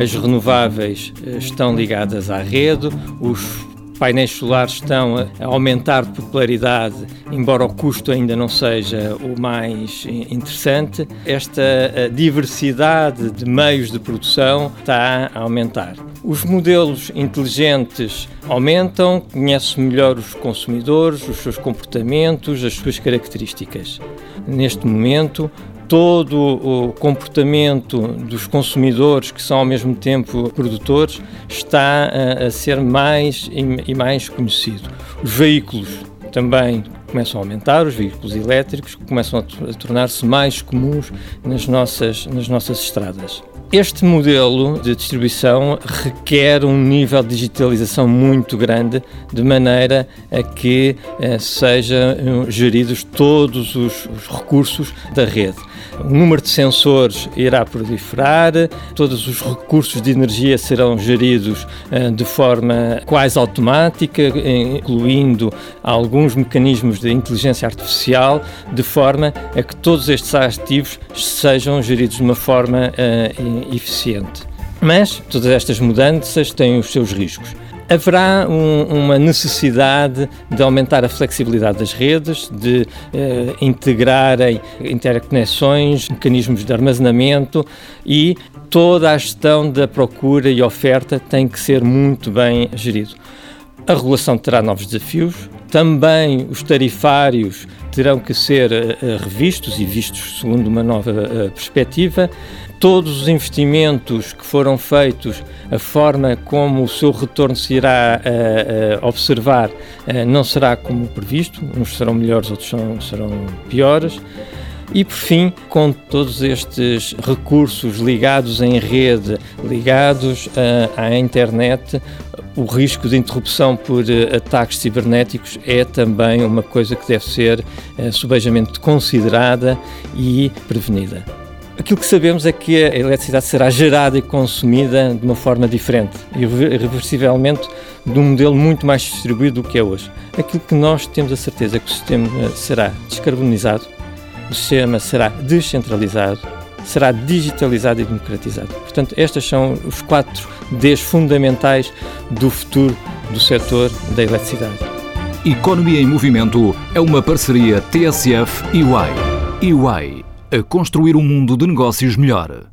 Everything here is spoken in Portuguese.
As renováveis eh, estão ligadas à rede, os painéis solares estão a aumentar de popularidade, embora o custo ainda não seja o mais interessante. Esta eh, diversidade de meios de produção está a aumentar. Os modelos inteligentes aumentam, conhece melhor os consumidores, os seus comportamentos, as suas características. Neste momento, todo o comportamento dos consumidores, que são ao mesmo tempo produtores, está a, a ser mais e, e mais conhecido. Os veículos também começam a aumentar, os veículos elétricos começam a, a tornar-se mais comuns nas nossas, nas nossas estradas. Este modelo de distribuição requer um nível de digitalização muito grande, de maneira a que eh, sejam geridos todos os, os recursos da rede. O número de sensores irá proliferar, todos os recursos de energia serão geridos eh, de forma quase automática, incluindo alguns mecanismos de inteligência artificial, de forma a que todos estes ativos sejam geridos de uma forma uh, eficiente. Mas todas estas mudanças têm os seus riscos. Haverá um, uma necessidade de aumentar a flexibilidade das redes, de eh, integrarem interconexões, mecanismos de armazenamento e toda a gestão da procura e oferta tem que ser muito bem gerido. A regulação terá novos desafios, também os tarifários terão que ser uh, revistos e vistos segundo uma nova uh, perspectiva. Todos os investimentos que foram feitos, a forma como o seu retorno se irá observar não será como previsto, uns serão melhores, outros serão piores. E por fim, com todos estes recursos ligados em rede, ligados uh, à internet, o risco de interrupção por uh, ataques cibernéticos é também uma coisa que deve ser uh, subejamente considerada e prevenida. Aquilo que sabemos é que a eletricidade será gerada e consumida de uma forma diferente, irreversivelmente de um modelo muito mais distribuído do que é hoje. Aquilo que nós temos a certeza é que o sistema será descarbonizado, o sistema será descentralizado, será digitalizado e democratizado. Portanto, estes são os quatro Ds fundamentais do futuro do setor da eletricidade. Economia em Movimento é uma parceria TSF e UI. UI a construir um mundo de negócios melhor.